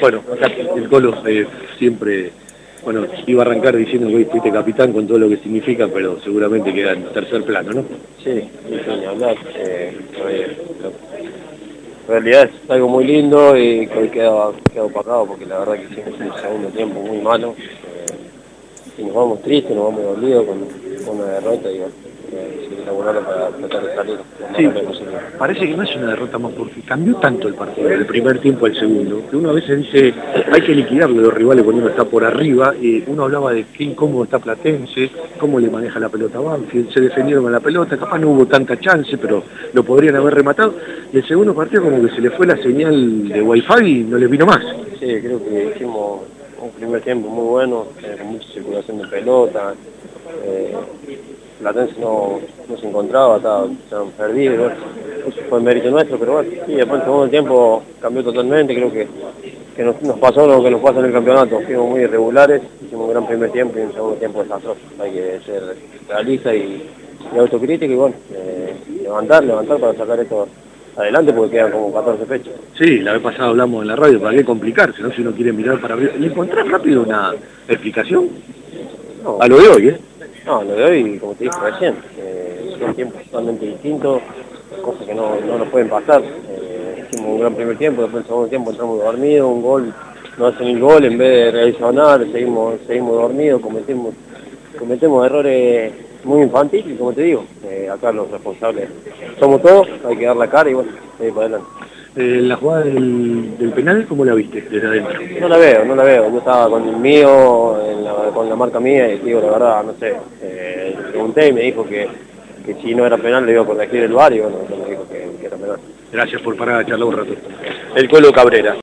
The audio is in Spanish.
Bueno, acá el Colo siempre, bueno, iba a arrancar diciendo que hoy fuiste capitán con todo lo que significa, pero seguramente queda en tercer plano, ¿no? Sí, sí, hablar. Eh, en realidad es algo muy lindo y que hoy queda, queda opacado porque la verdad que hicimos un segundo tiempo muy malo. Eh, y nos vamos tristes, nos vamos dolidos con, con una derrota y bueno, para tratar de salir. Sí, parece que no es una derrota más porque cambió tanto el partido, del primer tiempo al segundo, que uno a veces dice hay que liquidarle a los rivales cuando uno está por arriba, y uno hablaba de qué incómodo está Platense, cómo le maneja la pelota Banfield, se defendieron con la pelota, capaz no hubo tanta chance, pero lo podrían haber rematado, y el segundo partido como que se le fue la señal de wifi y no les vino más. Sí, creo que hicimos un primer tiempo muy bueno, eh, con mucha circulación de pelota, eh, Platense no, no se encontraba, estaba, perdido, eso fue mérito nuestro, pero bueno, sí, después en segundo tiempo cambió totalmente, creo que, que nos, pasó lo que nos pasa en el campeonato, fuimos muy irregulares, hicimos un gran primer tiempo y un segundo tiempo desastroso, hay que ser realista y, y autocrítica y bueno, eh, levantar, levantar para sacar esto adelante porque quedan como 14 fechas. Sí, la vez pasada hablamos en la radio, ¿para qué complicarse? ¿no? Si uno quiere mirar para ver, ¿le encontrás rápido una explicación? A lo de hoy, ¿eh? No, lo de hoy, como te dije recién, eh, son tiempos totalmente distintos, cosas que no, no nos pueden pasar. Eh, hicimos un gran primer tiempo, después el segundo tiempo entramos dormidos, un gol, no hacen el gol, en vez de nada, seguimos, seguimos dormidos, cometemos, cometemos errores muy infantiles, como te digo, eh, acá los responsables somos todos, hay que dar la cara y bueno, para adelante. Eh, la jugada del, penal, ¿cómo la viste desde adentro? No la veo, no la veo. Yo estaba con el mío, con la marca mía, y digo, la verdad, no sé. Eh, pregunté y me dijo que, que, si no era penal le iba a corregir el bar y bueno, me dijo que, que era penal. Gracias por parar a charlar un rato. El Colo Cabrera.